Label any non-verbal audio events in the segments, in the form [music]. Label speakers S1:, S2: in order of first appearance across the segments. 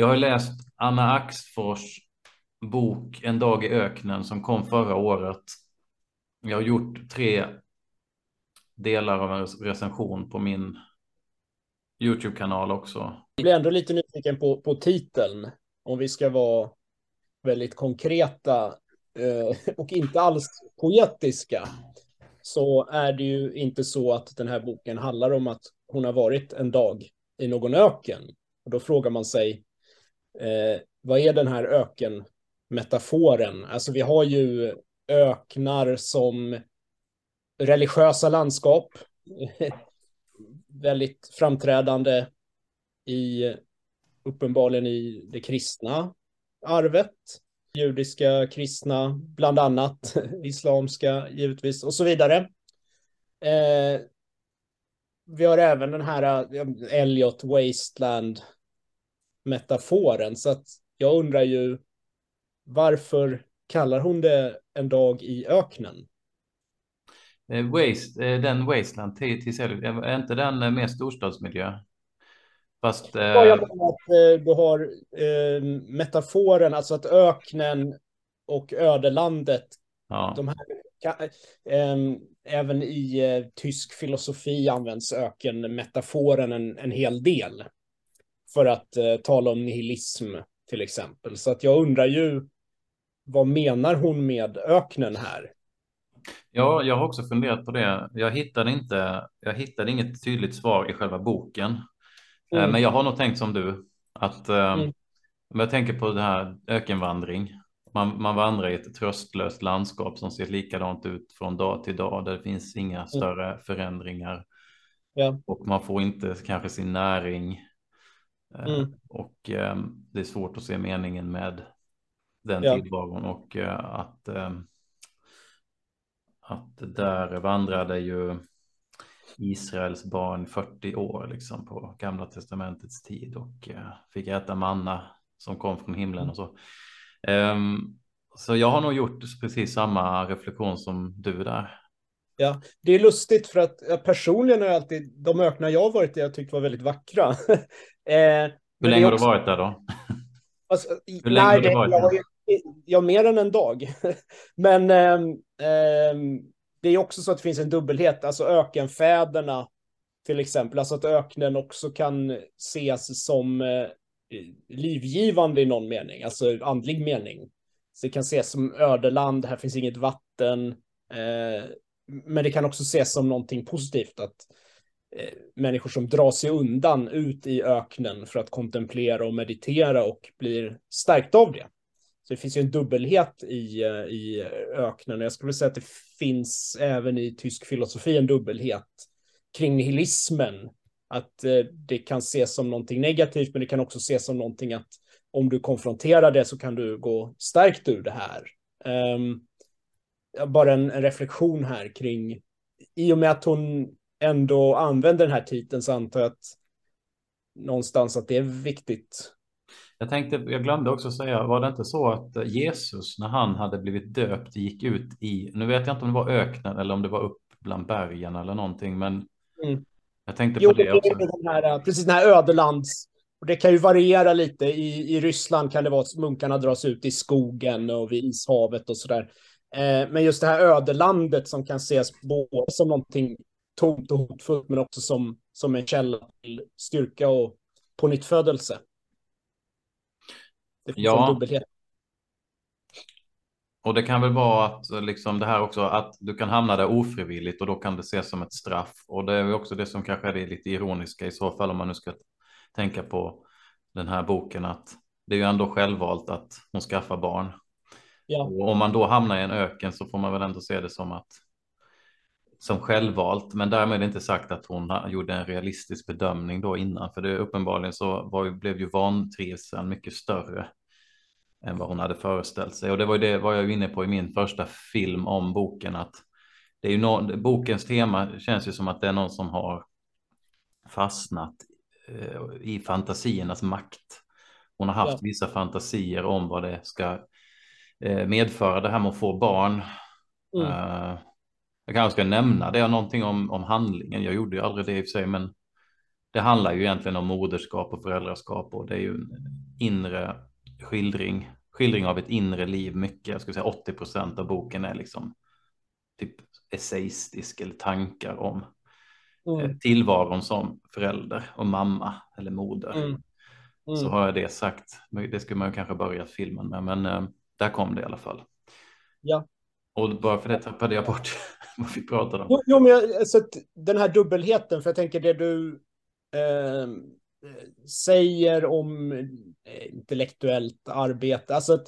S1: Jag har läst Anna Axfors bok En dag i öknen som kom förra året. Jag har gjort tre delar av en recension på min YouTube-kanal också.
S2: Jag blir ändå lite nyfiken på, på titeln. Om vi ska vara väldigt konkreta eh, och inte alls poetiska så är det ju inte så att den här boken handlar om att hon har varit en dag i någon öken. Och då frågar man sig, eh, vad är den här ökenmetaforen? Alltså vi har ju öknar som religiösa landskap. [laughs] väldigt framträdande i uppenbarligen i det kristna arvet. Judiska, kristna, bland annat [laughs] islamska givetvis och så vidare. Eh, vi har även den här eh, Elliot Wasteland metaforen så att jag undrar ju varför kallar hon det en dag i öknen?
S1: Eh, waste, eh, den Wasteland till, till är inte den eh, mer storstadsmiljö? Fast,
S2: eh... Ja, jag menar att du har eh, metaforen, alltså att öknen och ödelandet, ja. de här, eh, även i eh, tysk filosofi används ökenmetaforen en, en hel del. För att eh, tala om nihilism till exempel. Så att jag undrar ju, vad menar hon med öknen här?
S1: Ja, jag har också funderat på det. Jag hittade inte, jag hittade inget tydligt svar i själva boken. Eh, mm. Men jag har nog tänkt som du, att eh, mm. om jag tänker på det här ökenvandring, man, man vandrar i ett tröstlöst landskap som ser likadant ut från dag till dag, där det finns inga mm. större mm. förändringar.
S2: Ja.
S1: Och man får inte kanske sin näring. Eh, mm. Och det är svårt att se meningen med den ja. tillvaron och att att där vandrade ju Israels barn 40 år liksom på gamla testamentets tid och eh, fick äta manna som kom från himlen och så. Um, så jag har nog gjort precis samma reflektion som du där.
S2: Ja, det är lustigt för att jag personligen har alltid, de öknar jag har varit i, jag tyckt var väldigt vackra. [laughs]
S1: eh, Hur länge har du varit där då?
S2: Alltså, Hur länge nej, har du varit där? ja, mer än en dag. [laughs] Men eh, eh, det är också så att det finns en dubbelhet, alltså ökenfäderna till exempel, alltså att öknen också kan ses som eh, livgivande i någon mening, alltså andlig mening. Så det kan ses som ödeland, här finns inget vatten, eh, men det kan också ses som någonting positivt, att eh, människor som drar sig undan ut i öknen för att kontemplera och meditera och blir stärkta av det. Så det finns ju en dubbelhet i, eh, i öknen. Jag skulle säga att det finns även i tysk filosofi en dubbelhet kring nihilismen. Att eh, det kan ses som någonting negativt, men det kan också ses som någonting att om du konfronterar det så kan du gå stärkt ur det här. Um, bara en, en, reflektion här kring, i och med att hon ändå använder den här titeln så antar jag att någonstans att det är viktigt
S1: jag tänkte, jag glömde också säga, var det inte så att Jesus när han hade blivit döpt gick ut i, nu vet jag inte om det var öknen eller om det var upp bland bergen eller någonting, men mm. jag tänkte på jo, det också.
S2: Den här, precis den här ödelands, och det kan ju variera lite. I, I Ryssland kan det vara att munkarna dras ut i skogen och vid ishavet och sådär. Eh, men just det här ödelandet som kan ses både som någonting tomt och hotfullt, men också som, som en källa till styrka och på nytt födelse. Det finns ja. en dubbelhet.
S1: Och det kan väl vara att liksom det här också att du kan hamna där ofrivilligt och då kan det ses som ett straff. Och det är också det som kanske är det lite ironiska i så fall om man nu ska tänka på den här boken att det är ju ändå självvalt att hon skaffar barn. Ja. Och om man då hamnar i en öken så får man väl ändå se det som att som självvalt, men därmed inte sagt att hon gjorde en realistisk bedömning då innan, för det uppenbarligen så var, blev ju vantrivseln mycket större än vad hon hade föreställt sig. Och det var ju det var jag inne på i min första film om boken, att det är ju no, bokens tema känns ju som att det är någon som har fastnat eh, i fantasiernas makt. Hon har haft ja. vissa fantasier om vad det ska medföra, det här med att få barn. Mm. Uh, jag kanske ska nämna det, någonting om, om handlingen. Jag gjorde ju aldrig det i och för sig, men det handlar ju egentligen om moderskap och föräldraskap och det är ju en inre skildring, skildring av ett inre liv mycket. Jag skulle säga 80 procent av boken är liksom typ essayistisk eller tankar om mm. tillvaron som förälder och mamma eller moder. Mm. Mm. Så har jag det sagt. Det skulle man kanske börja filmen med, men där kom det i alla fall.
S2: Ja.
S1: Och bara för det tappade jag bort [laughs] vad vi pratade om.
S2: Jo, jo men jag, alltså, den här dubbelheten, för jag tänker det du eh, säger om eh, intellektuellt arbete, alltså att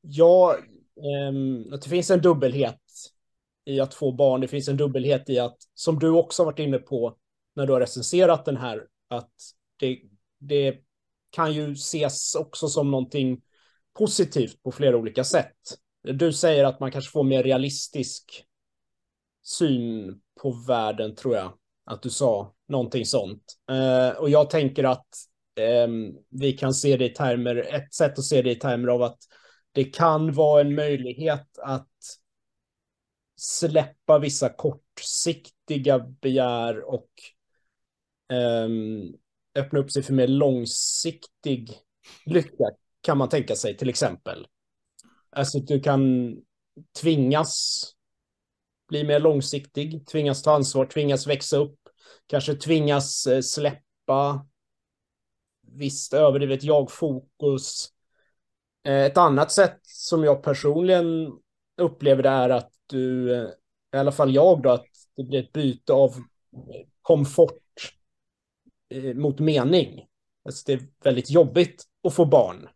S2: jag, eh, att det finns en dubbelhet i att få barn, det finns en dubbelhet i att, som du också varit inne på när du har recenserat den här, att det, det kan ju ses också som någonting positivt på flera olika sätt. Du säger att man kanske får mer realistisk syn på världen, tror jag. Att du sa någonting sånt. Eh, och jag tänker att eh, vi kan se det i termer, ett sätt att se det i termer av att det kan vara en möjlighet att släppa vissa kortsiktiga begär och eh, öppna upp sig för mer långsiktig lycka kan man tänka sig till exempel. Alltså att du kan tvingas bli mer långsiktig, tvingas ta ansvar, tvingas växa upp, kanske tvingas eh, släppa visst överdrivet jag-fokus. Eh, ett annat sätt som jag personligen upplever det är att du, eh, i alla fall jag då, att det blir ett byte av komfort mot mening. Alltså det är väldigt jobbigt att få barn.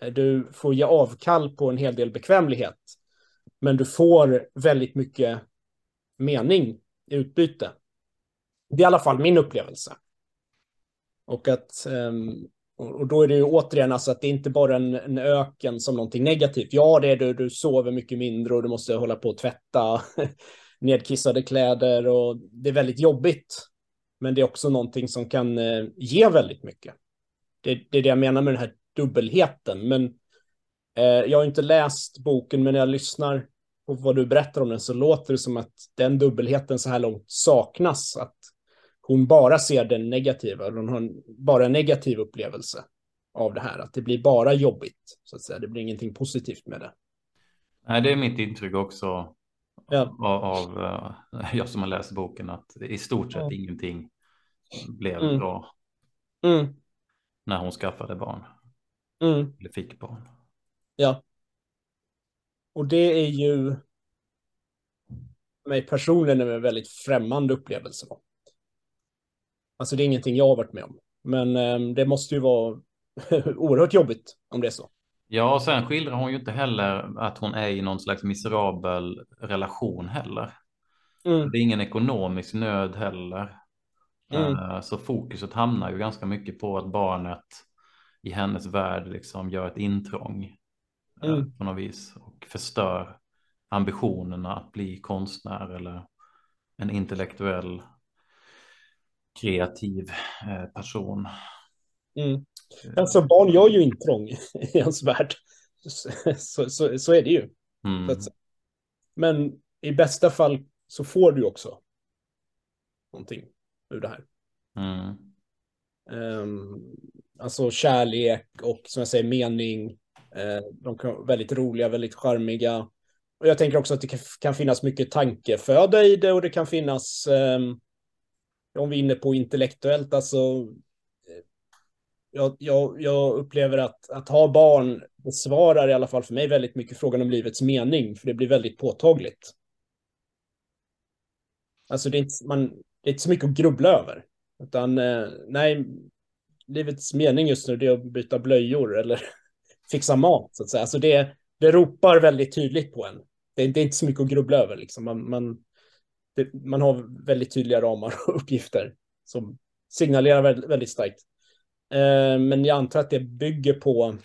S2: Eh, du får ge avkall på en hel del bekvämlighet. Men du får väldigt mycket mening i utbyte. Det är i alla fall min upplevelse. Och att ehm, och då är det ju återigen alltså att det inte bara en, en öken som någonting negativt. Ja, det är du, du sover mycket mindre och du måste hålla på och tvätta [laughs] nedkissade kläder och det är väldigt jobbigt. Men det är också någonting som kan eh, ge väldigt mycket. Det, det är det jag menar med den här dubbelheten. Men eh, jag har inte läst boken, men när jag lyssnar på vad du berättar om den så låter det som att den dubbelheten så här långt saknas. Att hon bara ser den negativa, hon har bara en negativ upplevelse av det här. Att det blir bara jobbigt, så att säga. Det blir ingenting positivt med det.
S1: Nej, det är mitt intryck också ja. av, av uh, [laughs] jag som har läst boken, att i stort sett ja. ingenting blev mm. bra.
S2: Mm.
S1: När hon skaffade barn.
S2: Mm.
S1: Eller fick barn.
S2: Ja. Och det är ju mig personligen en väldigt främmande upplevelse. Alltså det är ingenting jag har varit med om. Men eh, det måste ju vara [laughs] oerhört jobbigt om det är så.
S1: Ja, och sen skildrar hon ju inte heller att hon är i någon slags miserabel relation heller. Mm. Det är ingen ekonomisk nöd heller. Mm. Uh, så fokuset hamnar ju ganska mycket på att barnet i hennes värld liksom gör ett intrång eh, mm. på något vis och förstör ambitionerna att bli konstnär eller en intellektuell kreativ eh, person.
S2: Mm. Eh. Alltså barn gör ju intrång [laughs] i hans värld. Så, så, så är det ju. Mm. Men i bästa fall så får du också någonting ur det här.
S1: Mm.
S2: Um, alltså kärlek och som jag säger mening. Eh, de kan vara väldigt roliga, väldigt charmiga. Och jag tänker också att det kan, finnas mycket tankeföda i det och det kan finnas, ehm, om vi är inne på intellektuellt, alltså eh, jag, jag, jag, upplever att, att ha barn besvarar i alla fall för mig väldigt mycket frågan om livets mening, för det blir väldigt påtagligt. Alltså det är inte, man, det är inte så mycket att grubbla över. Utan eh, nej, livets mening just nu är att byta blöjor eller [laughs] fixa mat så att säga. Alltså det, det ropar väldigt tydligt på en. Det, det är inte så mycket att grubbla över liksom. Man, man, det, man har väldigt tydliga ramar och [laughs] uppgifter som signalerar väldigt, väldigt starkt. Eh, men jag antar att det bygger på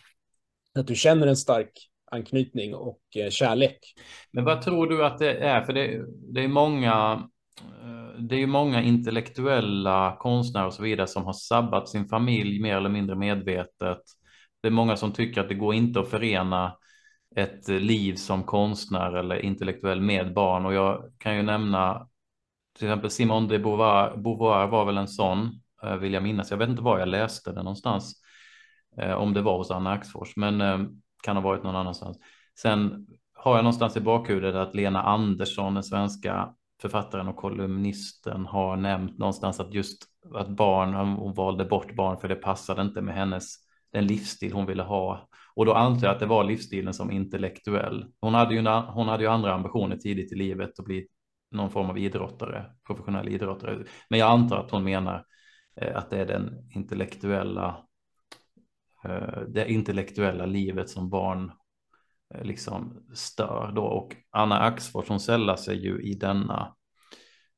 S2: att du känner en stark anknytning och eh, kärlek.
S1: Men vad tror du att det är? För det, det är många eh, det är ju många intellektuella konstnärer och så vidare som har sabbat sin familj mer eller mindre medvetet. Det är många som tycker att det går inte att förena ett liv som konstnär eller intellektuell med barn och jag kan ju nämna till exempel Simone de Beauvoir, Beauvoir var väl en sån eh, vill jag minnas. Jag vet inte var jag läste det någonstans. Eh, om det var hos Anna Axfors, men eh, kan ha varit någon annanstans. Sen har jag någonstans i bakhuvudet att Lena Andersson, den svenska författaren och kolumnisten, har nämnt någonstans att just att barn, hon valde bort barn för det passade inte med hennes, den livsstil hon ville ha. Och då antar jag att det var livsstilen som intellektuell. Hon hade ju, hon hade ju andra ambitioner tidigt i livet att bli någon form av idrottare, professionell idrottare. Men jag antar att hon menar eh, att det är den intellektuella, eh, det intellektuella livet som barn Eh, liksom stör då. Och Anna Axfors, hon sällar sig ju i denna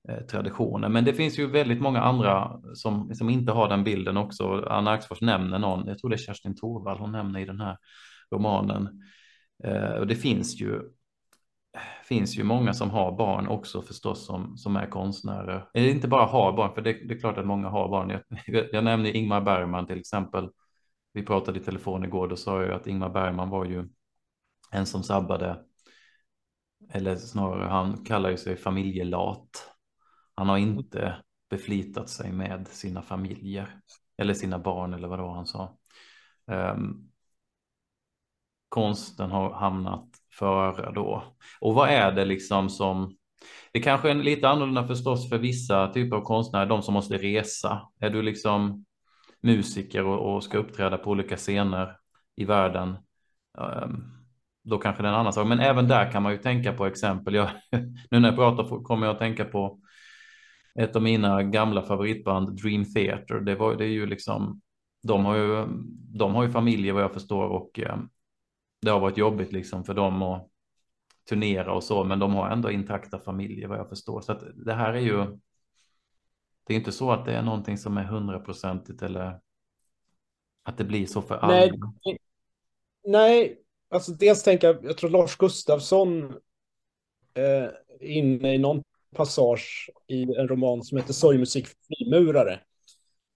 S1: eh, traditionen. Men det finns ju väldigt många andra som, som inte har den bilden också. Anna Axfors nämner någon, jag tror det är Kerstin Thorvall hon nämner i den här romanen. Eh, och det finns ju finns ju många som har barn också förstås som, som är konstnärer. Eller inte bara har barn, för det, det är klart att många har barn. Jag, jag nämnde Ingmar Bergman till exempel. Vi pratade i telefon igår, då sa jag att Ingmar Bergman var ju en som sabbade, eller snarare han kallar ju sig familjelat. Han har inte beflitat sig med sina familjer eller sina barn eller vad det var han sa. Um, konsten har hamnat före då. Och vad är det liksom som det kanske är lite annorlunda förstås för vissa typer av konstnärer, de som måste resa. Är du liksom musiker och, och ska uppträda på olika scener i världen, um, då kanske det är en annan sak. Men även där kan man ju tänka på exempel. Jag, [laughs] nu när jag pratar kommer jag att tänka på ett av mina gamla favoritband, Dream Theater. Det, var, det är ju liksom, de har ju, de har ju familjer vad jag förstår och um, det har varit jobbigt liksom för dem att turnera och så, men de har ändå intakta familjer vad jag förstår. Så att det här är ju. Det är inte så att det är någonting som är hundraprocentigt eller att det blir så för alla.
S2: Nej, nej, alltså dels tänker jag, jag tror Lars Gustafsson eh, inne i någon passage i en roman som heter Sorgmusik för frimurare.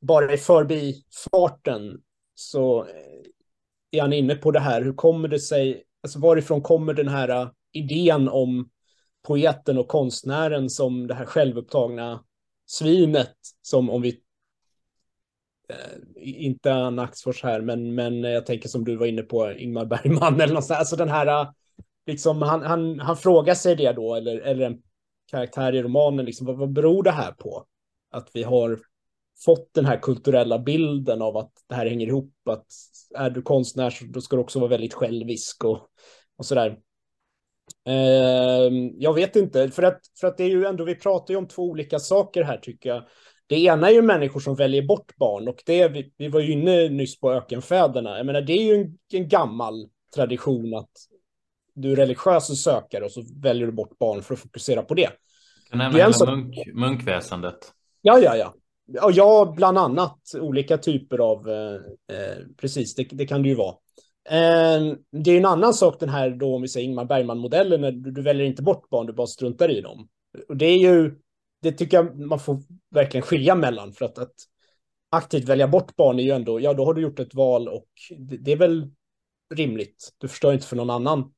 S2: Bara i förbifarten så eh, är han inne på det här. Hur kommer det sig, alltså varifrån kommer den här eh, idén om poeten och konstnären som det här självupptagna svinet som om vi Eh, inte Anna Axfors här, men, men jag tänker som du var inne på, Ingmar Bergman [laughs] eller något sånt. Alltså den här, eh, liksom, han, han, han frågar sig det då, eller, eller en karaktär i romanen, liksom, vad, vad beror det här på? Att vi har fått den här kulturella bilden av att det här hänger ihop, att är du konstnär så då ska du också vara väldigt självisk och, och sådär. Eh, jag vet inte, för att, för att det är ju ändå, vi pratar ju om två olika saker här tycker jag. Det ena är ju människor som väljer bort barn och det, vi, vi var ju inne nyss på ökenfäderna. Jag menar, det är ju en, en gammal tradition att du är religiös och sökare och så väljer du bort barn för att fokusera på det.
S1: Kan nämna hela munk, munkväsendet.
S2: Ja, ja, ja. Ja, ja, bland annat olika typer av, eh, eh, precis, det, det, kan det ju vara. Eh, det är en annan sak den här då, om vi säger Ingmar Bergman-modellen, när du, du, väljer inte bort barn, du bara struntar i dem. Och det är ju, det tycker jag man får verkligen skilja mellan, för att, att aktivt välja bort barn är ju ändå, ja då har du gjort ett val och det, det är väl rimligt. Du förstör inte för någon annan.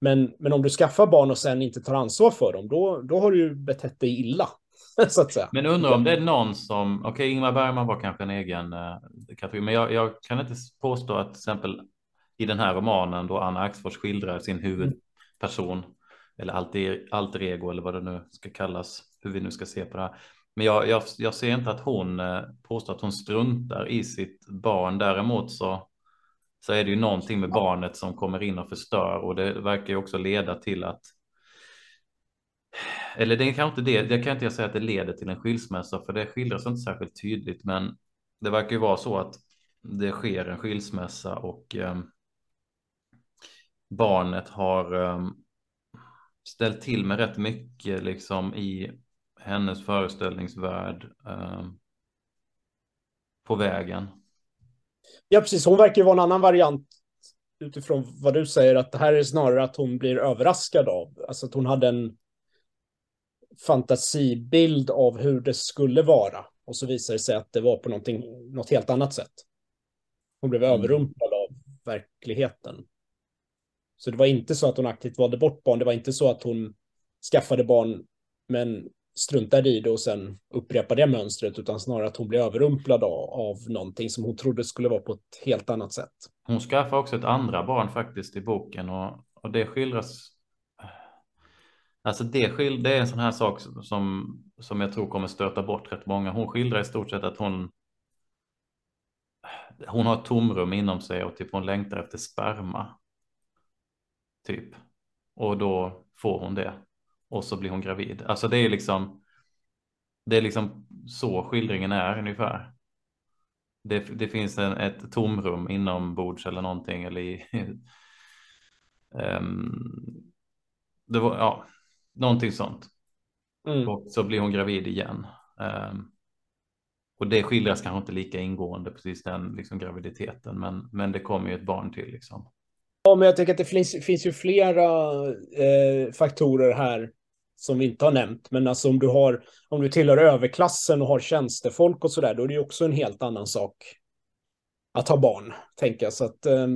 S2: Men, men om du skaffar barn och sen inte tar ansvar för dem, då, då har du ju betett dig illa. [laughs] så att säga.
S1: Men undrar om det är någon som, okej okay, Ingmar Bergman var kanske en egen uh, kategori, men jag, jag, kan inte påstå att till exempel i den här romanen då Anna Axfors skildrar sin huvudperson mm. eller alter, alter ego eller vad det nu ska kallas, hur vi nu ska se på det här. Men jag, jag, jag ser inte att hon uh, påstår att hon struntar i sitt barn. Däremot så, så är det ju någonting med barnet som kommer in och förstör och det verkar ju också leda till att eller det kanske inte det, det kan inte jag säga att det leder till en skilsmässa, för det skildras inte särskilt tydligt, men det verkar ju vara så att det sker en skilsmässa och eh, barnet har eh, ställt till med rätt mycket liksom i hennes föreställningsvärld eh, på vägen.
S2: Ja, precis. Hon verkar ju vara en annan variant utifrån vad du säger, att det här är snarare att hon blir överraskad av, alltså att hon hade en fantasibild av hur det skulle vara. Och så visar det sig att det var på något helt annat sätt. Hon blev mm. överrumplad av verkligheten. Så det var inte så att hon aktivt valde bort barn. Det var inte så att hon skaffade barn, men struntade i det och sen upprepade det mönstret, utan snarare att hon blev överrumplad av, av någonting som hon trodde skulle vara på ett helt annat sätt.
S1: Hon skaffar också ett andra barn faktiskt i boken och, och det skildras. Alltså det, skil, det är en sån här sak som, som jag tror kommer stöta bort rätt många. Hon skildrar i stort sett att hon hon har ett tomrum inom sig och typ hon längtar efter sperma. Typ. Och då får hon det. Och så blir hon gravid. Alltså det är liksom. Det är liksom så skildringen är ungefär. Det, det finns en, ett tomrum inombords eller någonting eller i. um, [laughs] det var ja, någonting sånt. Mm. Och så blir hon gravid igen. Um, och det skildras kanske inte lika ingående precis den liksom, graviditeten, men, men det kommer ju ett barn till liksom.
S2: Ja, men jag tycker att det finns, finns ju flera eh, faktorer här som vi inte har nämnt. Men alltså om du har, om du tillhör överklassen och har tjänstefolk och så där, då är det ju också en helt annan sak att ha barn, tänker jag. Så att eh,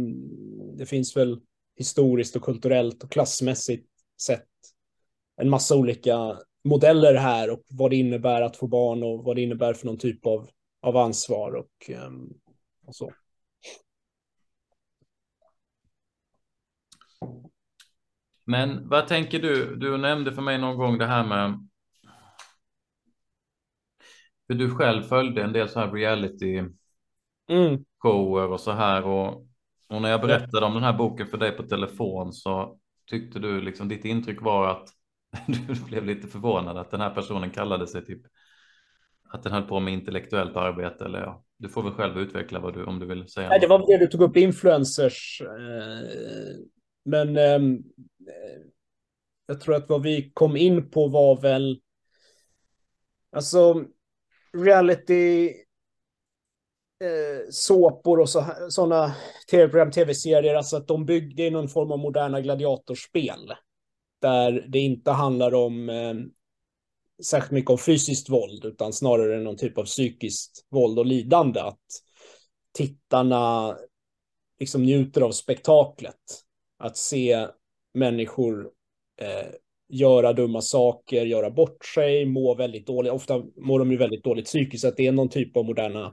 S2: det finns väl historiskt och kulturellt och klassmässigt sett en massa olika modeller här och vad det innebär att få barn och vad det innebär för någon typ av, av ansvar och, eh, och så.
S1: Men vad tänker du? Du nämnde för mig någon gång det här med hur du själv följde en del så här reality mm. shower och så här och, och när jag berättade om den här boken för dig på telefon så tyckte du liksom ditt intryck var att [laughs] du blev lite förvånad att den här personen kallade sig typ att den höll på med intellektuellt arbete eller ja, du får väl själv utveckla vad du om du vill säga.
S2: Nej, det var det du tog upp influencers. Eh, men eh, jag tror att vad vi kom in på var väl alltså reality eh, såpor och sådana tv-program, tv-serier, alltså att de byggde i någon form av moderna gladiatorspel där det inte handlar om eh, särskilt mycket om fysiskt våld, utan snarare någon typ av psykiskt våld och lidande. Att tittarna liksom njuter av spektaklet. Att se människor eh, göra dumma saker, göra bort sig, må väldigt dåligt. Ofta mår de ju väldigt dåligt psykiskt, så att det är någon typ av moderna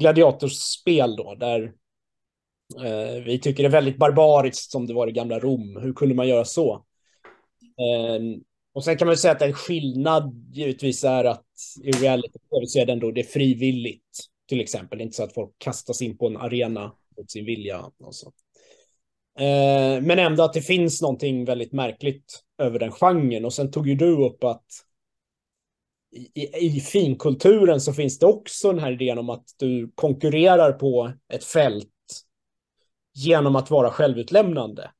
S2: gladiatorspel då, där eh, vi tycker det är väldigt barbariskt som det var i gamla Rom. Hur kunde man göra så? Eh, och sen kan man säga att en skillnad givetvis är att i reality så är det ändå det är frivilligt. Till exempel, det är inte så att folk kastas in på en arena mot sin vilja. Och så. Eh, men ändå att det finns någonting väldigt märkligt över den genren. Och sen tog ju du upp att i, i finkulturen så finns det också den här idén om att du konkurrerar på ett fält genom att vara självutlämnande.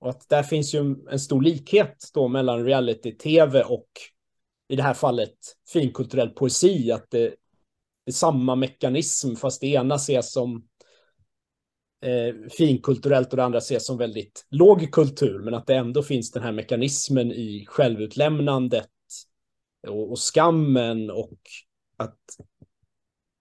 S2: Och att där finns ju en stor likhet då mellan reality-tv och i det här fallet finkulturell poesi, att det är samma mekanism, fast det ena ses som eh, finkulturellt och det andra ses som väldigt låg kultur, men att det ändå finns den här mekanismen i självutlämnandet och, och skammen och att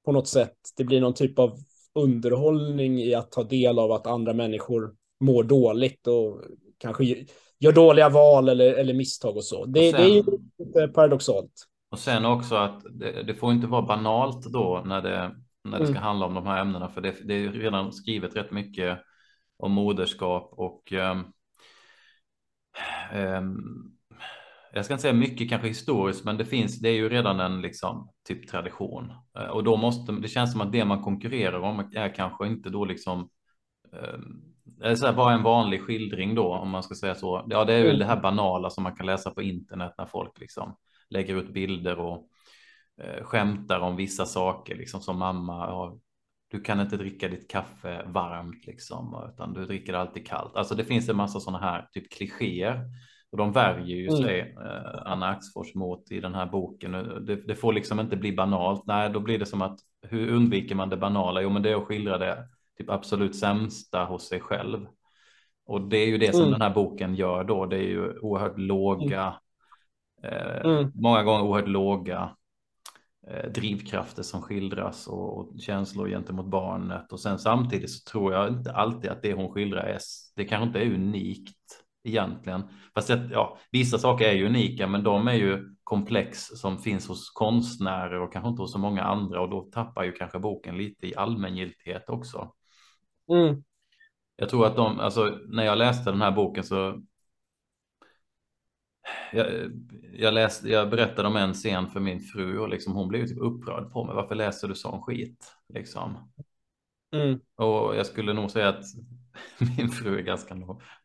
S2: på något sätt det blir någon typ av underhållning i att ta del av att andra människor mår dåligt och kanske gör dåliga val eller, eller misstag och så. Det, och sen, det är ju lite paradoxalt.
S1: Och sen också att det, det, får inte vara banalt då när det, när det ska mm. handla om de här ämnena, för det, det är redan skrivet rätt mycket om moderskap och um, um, jag ska inte säga mycket kanske historiskt, men det finns, det är ju redan en liksom typ tradition eh, och då måste det känns som att det man konkurrerar om är kanske inte då liksom um, så här, är en vanlig skildring då, om man ska säga så? Ja, det är väl det här banala som man kan läsa på internet när folk liksom lägger ut bilder och eh, skämtar om vissa saker, liksom som mamma. Ja, du kan inte dricka ditt kaffe varmt liksom, utan du dricker det alltid kallt. Alltså det finns en massa sådana här typ klichéer och de värjer ju mm. sig eh, Anna Axfors mot i den här boken. Det, det, får liksom inte bli banalt. Nej, då blir det som att hur undviker man det banala? Jo, men det är att skildra det typ absolut sämsta hos sig själv. Och det är ju det som mm. den här boken gör då. Det är ju oerhört låga, mm. eh, mm. många gånger oerhört låga drivkrafter som skildras och, och, känslor gentemot barnet. Och sen samtidigt så tror jag inte alltid att det hon skildrar är, det kanske inte är unikt egentligen. Fast att, ja, vissa saker är ju unika, men de är ju komplex som finns hos konstnärer och kanske inte hos så många andra och då tappar ju kanske boken lite i allmängiltighet också.
S2: Mm.
S1: Jag tror att de, alltså när jag läste den här boken så jag, jag, läste, jag berättade om en scen för min fru och liksom hon blev typ upprörd på mig. Varför läser du sån skit? Liksom.
S2: Mm.
S1: Och jag skulle nog säga att [laughs] min fru är ganska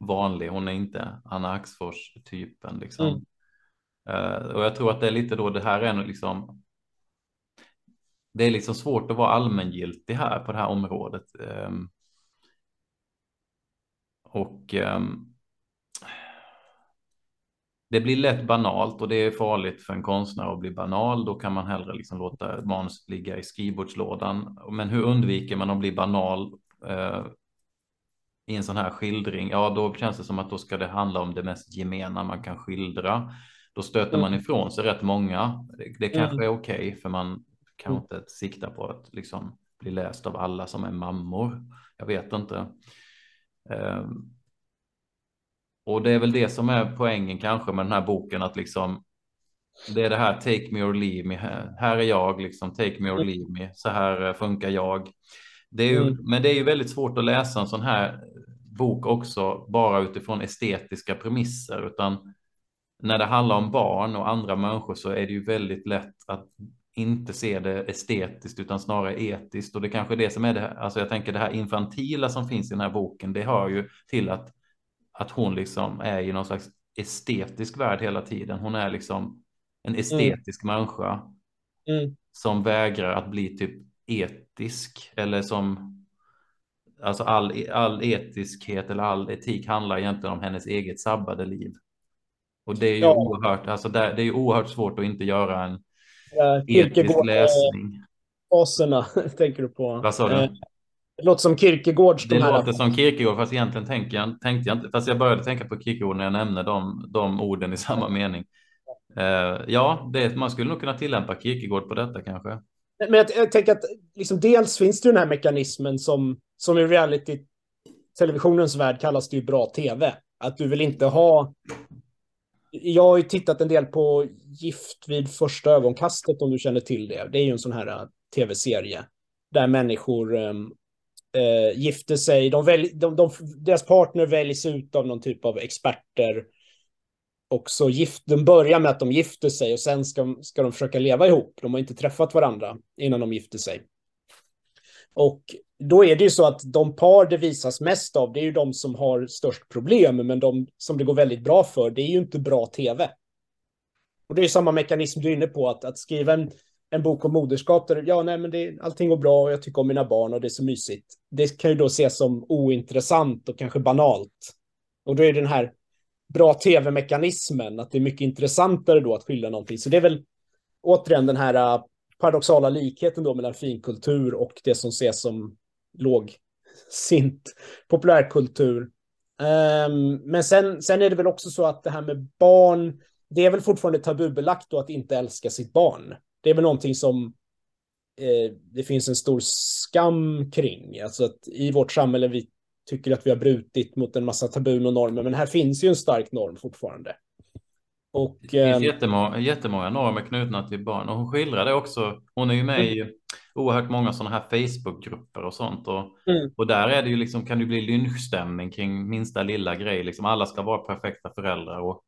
S1: vanlig. Hon är inte Anna Axfors typen liksom. Mm. Uh, och jag tror att det är lite då det här är liksom. Det är liksom svårt att vara allmängiltig här på det här området. Um, och um, det blir lätt banalt och det är farligt för en konstnär att bli banal. Då kan man hellre liksom låta manuset ligga i skrivbordslådan. Men hur undviker man att bli banal eh, i en sån här skildring? Ja, då känns det som att då ska det handla om det mest gemena man kan skildra. Då stöter man mm. ifrån sig rätt många. Det, det kanske mm. är okej, okay, för man kan mm. inte sikta på att liksom bli läst av alla som är mammor. Jag vet inte. Um, och det är väl det som är poängen kanske med den här boken, att liksom det är det här take me or leave me. Här är jag, liksom take me or mm. leave me. Så här eh, funkar jag. Det är ju, mm. Men det är ju väldigt svårt att läsa en sån här bok också bara utifrån estetiska premisser, utan när det handlar om barn och andra människor så är det ju väldigt lätt att inte se det estetiskt utan snarare etiskt och det kanske är det som är det. Alltså jag tänker det här infantila som finns i den här boken. Det hör ju till att att hon liksom är i någon slags estetisk värld hela tiden. Hon är liksom en mm. estetisk mm. människa
S2: mm.
S1: som vägrar att bli typ etisk eller som alltså all, all etiskhet eller all etik handlar egentligen om hennes eget sabbade liv. Och det är ju ja. oerhört, alltså det, det är ju oerhört svårt att inte göra en ja, etisk läsning.
S2: Faserna [laughs] tänker du på.
S1: Vad sa du? Eh,
S2: det låter som Kierkegaards.
S1: Det låter som Kierkegaard, fast egentligen tänkte jag, tänkte jag inte. Fast jag började tänka på Kierkegaard när jag nämnde de, de orden i samma mening. Uh, ja, det, man skulle nog kunna tillämpa Kierkegaard på detta kanske.
S2: Men jag, jag tänker att liksom, dels finns det den här mekanismen som, som i reality televisionens värld kallas det ju bra tv. Att du vill inte ha... Jag har ju tittat en del på Gift vid första ögonkastet om du känner till det. Det är ju en sån här uh, tv-serie där människor um, eh, gifter sig. De välj, de, de, deras partner väljs ut av någon typ av experter. Och så gift, de börjar med att de gifter sig och sen ska, ska de försöka leva ihop. De har inte träffat varandra innan de gifter sig. Och då är det ju så att de par det visas mest av, det är ju de som har störst problem, men de som det går väldigt bra för, det är ju inte bra tv. Och det är samma mekanism du är inne på, att, att skriva en en bok om moderskap där ja, nej, men det, allting går bra och jag tycker om mina barn och det är så mysigt. Det kan ju då ses som ointressant och kanske banalt. Och då är den här bra tv-mekanismen att det är mycket intressantare då att skilja någonting. Så det är väl återigen den här äh, paradoxala likheten då mellan finkultur och det som ses som lågsint populärkultur. Um, men sen, sen är det väl också så att det här med barn, det är väl fortfarande tabubelagt då att inte älska sitt barn det är väl någonting som eh, det finns en stor skam kring. Alltså att i vårt samhälle vi tycker att vi har brutit mot en massa tabun och normer, men här finns ju en stark norm fortfarande. Och,
S1: det finns eh, jättemånga, jättemånga normer knutna till barn och hon skildrar det också. Hon är ju med i oerhört många sådana här Facebookgrupper och sånt och, mm. och där är det ju liksom kan det bli lynchstämning kring minsta lilla grej. Liksom alla ska vara perfekta föräldrar och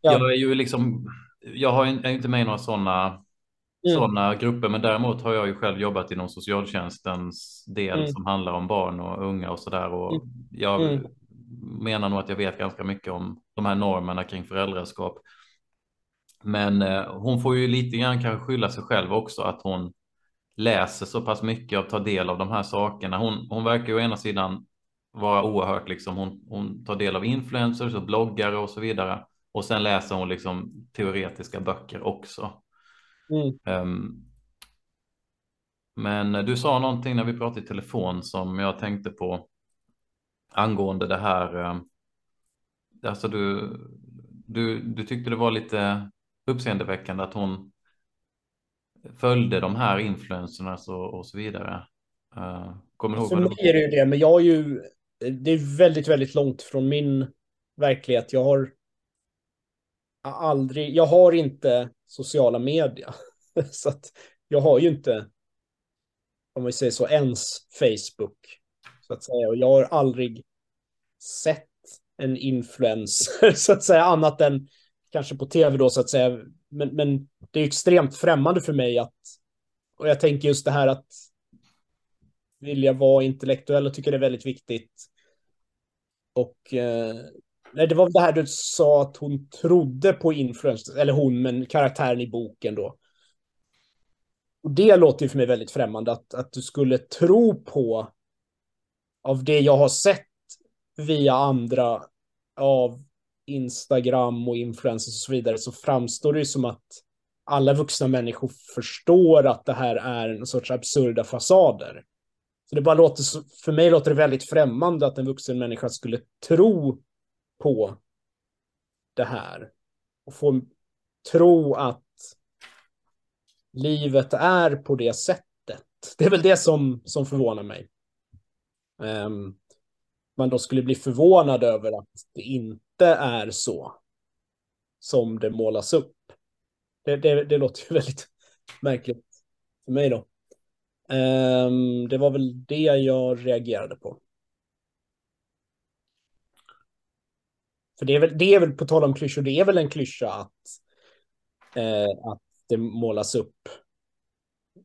S1: ja. jag är ju liksom jag har är inte med i några sådana mm. sådana grupper, men däremot har jag ju själv jobbat inom socialtjänstens del mm. som handlar om barn och unga och så där. Och mm. jag mm. menar nog att jag vet ganska mycket om de här normerna kring föräldraskap. Men eh, hon får ju lite grann kanske skylla sig själv också att hon läser så pass mycket och tar del av de här sakerna. Hon, hon verkar ju å ena sidan vara oerhört liksom, hon, hon tar del av influencers och bloggare och så vidare. Och sen läser hon liksom teoretiska böcker också.
S2: Mm.
S1: Um, men du sa någonting när vi pratade i telefon som jag tänkte på angående det här. Um, alltså du, du, du tyckte det var lite uppseendeväckande att hon följde de här influenserna och, och så vidare. Uh, kommer ihåg
S2: För mig är det ju det, men jag är ju, det är väldigt, väldigt långt från min verklighet. Jag har aldrig, jag har inte sociala media. [laughs] så att jag har ju inte, om vi säger så, ens Facebook. Så att säga. Och jag har aldrig sett en influencer, [laughs] så att säga, annat än kanske på tv då, så att säga. Men, men det är extremt främmande för mig att, och jag tänker just det här att vilja vara intellektuell och tycker det är väldigt viktigt. Och eh, nej, det var det här du sa att hon trodde på influencers, eller hon, men karaktären i boken då. Och det låter ju för mig väldigt främmande, att, att du skulle tro på, av det jag har sett via andra, av Instagram och influencers och så vidare, så framstår det ju som att alla vuxna människor förstår att det här är en sorts absurda fasader. Så det bara låter, för mig låter det väldigt främmande att en vuxen människa skulle tro på det här. Och få tro att livet är på det sättet. Det är väl det som, som förvånar mig. Um, man då skulle bli förvånad över att det inte är så som det målas upp. Det, det, det låter ju [laughs] väldigt märkligt för mig då. Um, det var väl det jag reagerade på. För det är väl, det är väl på tal om klyschor, det är väl en klyscha att, eh, att det målas upp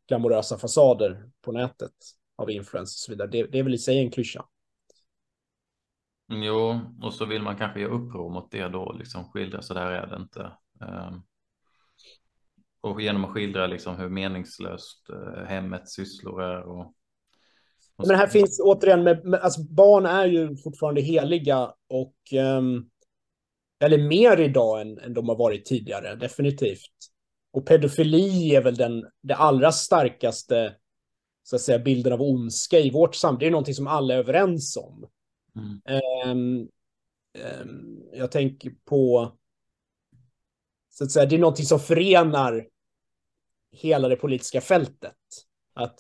S2: glamorösa fasader på nätet av influencers och så vidare. Det, det är väl i sig en klyscha.
S1: Jo, och så vill man kanske ge uppror mot det då, liksom skildra så där är det inte. Um, och genom att skildra liksom hur meningslöst uh, hemmets sysslor är. Och,
S2: Men här finns återigen, med, alltså barn är ju fortfarande heliga och um, eller mer idag än, än de har varit tidigare, definitivt. Och pedofili är väl den det allra starkaste så att säga, bilden av ondska i vårt samhälle. Det är någonting som alla är överens om. Mm. Um, um, jag tänker på, så att säga, det är någonting som förenar hela det politiska fältet. Att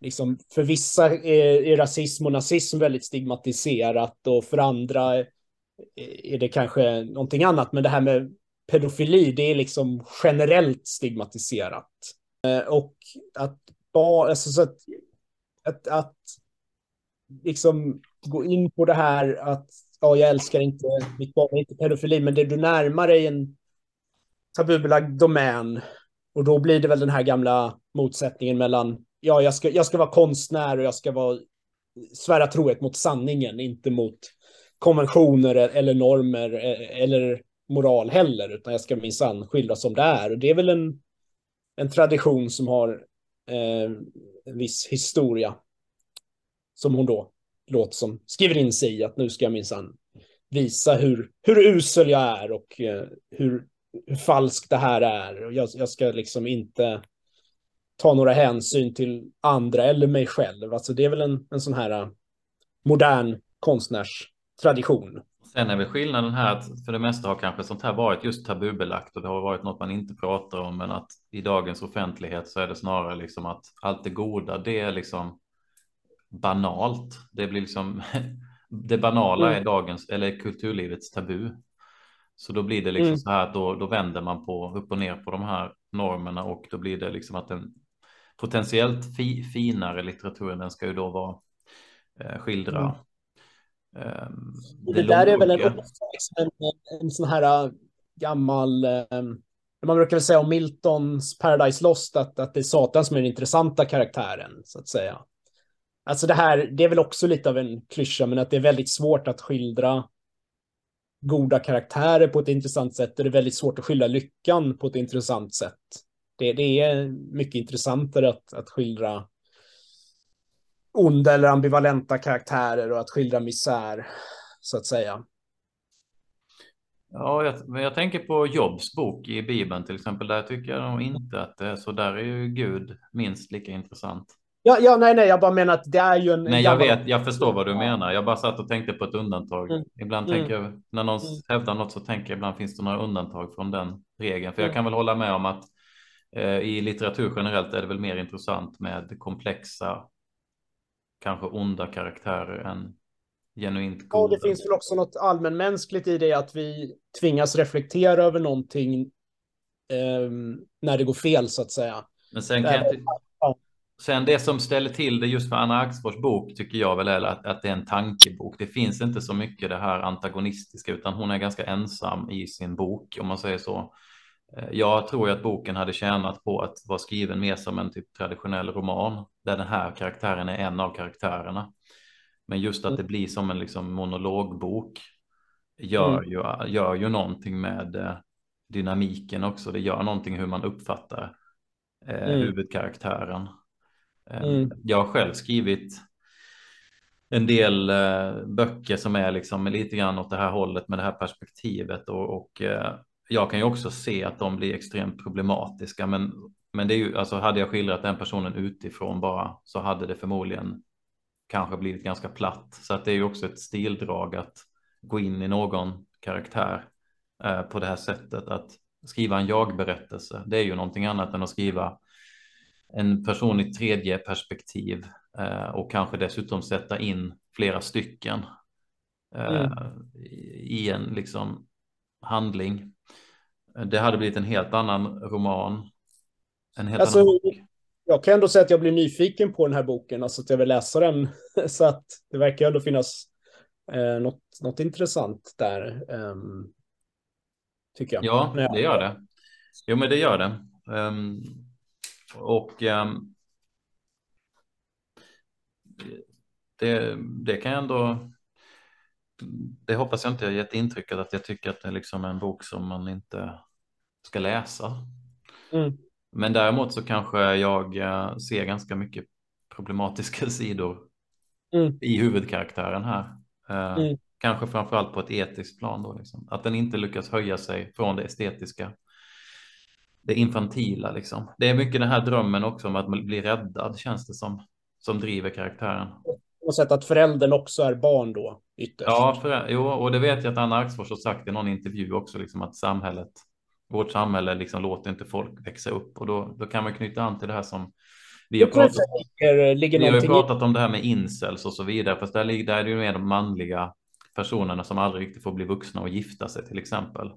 S2: liksom, för vissa är, är rasism och nazism väldigt stigmatiserat och för andra är det kanske någonting annat. Men det här med pedofili, det är liksom generellt stigmatiserat. Eh, och att bara, alltså så att, att, att liksom gå in på det här att ja, jag älskar inte mitt barn, inte pedofili, men det du närmar dig en tabubelagd domän och då blir det väl den här gamla motsättningen mellan ja, jag ska, jag ska vara konstnär och jag ska vara svära trohet mot sanningen, inte mot konventioner eller normer eller moral heller, utan jag ska minsann skildra som det är. Och det är väl en, en tradition som har eh, en viss historia som hon då låter som skriver in sig i att nu ska jag minsann visa hur, hur usel jag är och eh, hur, hur falskt det här är. Och jag, jag ska liksom inte ta några hänsyn till andra eller mig själv. Alltså det är väl en, en sån här eh, modern konstnärs konstnärstradition.
S1: Sen är väl skillnaden här att för det mesta har kanske sånt här varit just tabubelagt och det har varit något man inte pratar om men att i dagens offentlighet så är det snarare liksom att allt det goda det är liksom banalt. Det blir liksom [laughs] det banala mm. är dagens eller kulturlivets tabu. Så då blir det liksom mm. så här att då, då vänder man på upp och ner på de här normerna och då blir det liksom att den potentiellt fi, finare litteraturen den ska ju då vara eh, skildra mm.
S2: Um, det, det där är väl en, en, en sån här äh, gammal, um, man brukar väl säga om Miltons Paradise Lost att, att det är Satan som är den intressanta karaktären, så att säga. Alltså det här, det är väl också lite av en klyscha, men att det är väldigt svårt att skildra goda karaktärer på ett intressant sätt. Och det är väldigt svårt att skildra lyckan på ett intressant sätt. Det, det är mycket intressantare att, att skildra onda eller ambivalenta karaktärer och att skildra misär, så att säga.
S1: Ja, jag, men jag tänker på Jobs bok i Bibeln till exempel. Där tycker jag nog inte att det är så. Där är ju Gud minst lika intressant.
S2: Ja, ja, nej, nej, jag bara menar att det är ju en...
S1: Nej, jag vet, jag förstår vad du menar. Jag bara satt och tänkte på ett undantag. Mm. Ibland mm. tänker jag, när någon mm. hävdar något så tänker jag ibland finns det några undantag från den regeln. För jag mm. kan väl hålla med om att eh, i litteratur generellt är det väl mer intressant med komplexa, kanske onda karaktärer än genuint
S2: god. Ja, det finns väl också något allmänmänskligt i det att vi tvingas reflektera över någonting eh, när det går fel så att säga.
S1: Men sen kan jag inte... Sen det som ställer till det just för Anna Axfors bok tycker jag väl är att, att det är en tankebok. Det finns inte så mycket det här antagonistiska utan hon är ganska ensam i sin bok om man säger så. Eh, jag tror att boken hade tjänat på att vara skriven mer som en typ traditionell roman där den här karaktären är en av karaktärerna. Men just att det blir som en liksom monologbok gör, mm. ju, gör ju någonting med eh, dynamiken också. Det gör någonting hur man uppfattar eh, mm. huvudkaraktären. Eh, mm. Jag har själv skrivit en del eh, böcker som är liksom lite grann åt det här hållet med det här perspektivet och, och eh, jag kan ju också se att de blir extremt problematiska. Men, men det är ju alltså hade jag skildrat den personen utifrån bara så hade det förmodligen kanske blivit ganska platt. Så att det är ju också ett stildrag att gå in i någon karaktär eh, på det här sättet. Att skriva en jag-berättelse, det är ju någonting annat än att skriva en person i tredje perspektiv eh, och kanske dessutom sätta in flera stycken eh, mm. i en liksom handling. Det hade blivit en helt annan roman. En helt
S2: alltså, annan bok. Jag kan ändå säga att jag blir nyfiken på den här boken, alltså att jag vill läsa den. [laughs] Så att det verkar ändå finnas eh, något, något intressant där. Um, tycker jag.
S1: Ja, det gör det. Jo, men det gör det. Um, och um, det, det kan jag ändå det hoppas jag inte jag gett intrycket att jag tycker att det är liksom en bok som man inte ska läsa. Mm. Men däremot så kanske jag eh, ser ganska mycket problematiska [laughs] sidor mm. i huvudkaraktären här. Eh, mm. Kanske framförallt på ett etiskt plan då, liksom. att den inte lyckas höja sig från det estetiska. Det infantila liksom. Det är mycket den här drömmen också om att blir räddad känns det som, som driver karaktären
S2: något sätt att föräldern också är barn då ytterst.
S1: Ja, för, jo, och det vet jag att Anna Axfors har sagt i någon intervju också, liksom att samhället, vårt samhälle liksom låter inte folk växa upp. Och då, då kan man knyta an till det här som vi har pratat, ligger, ligger vi har pratat om det här med incels och så vidare, fast där, där är det ju mer de manliga personerna som aldrig riktigt får bli vuxna och gifta sig till exempel.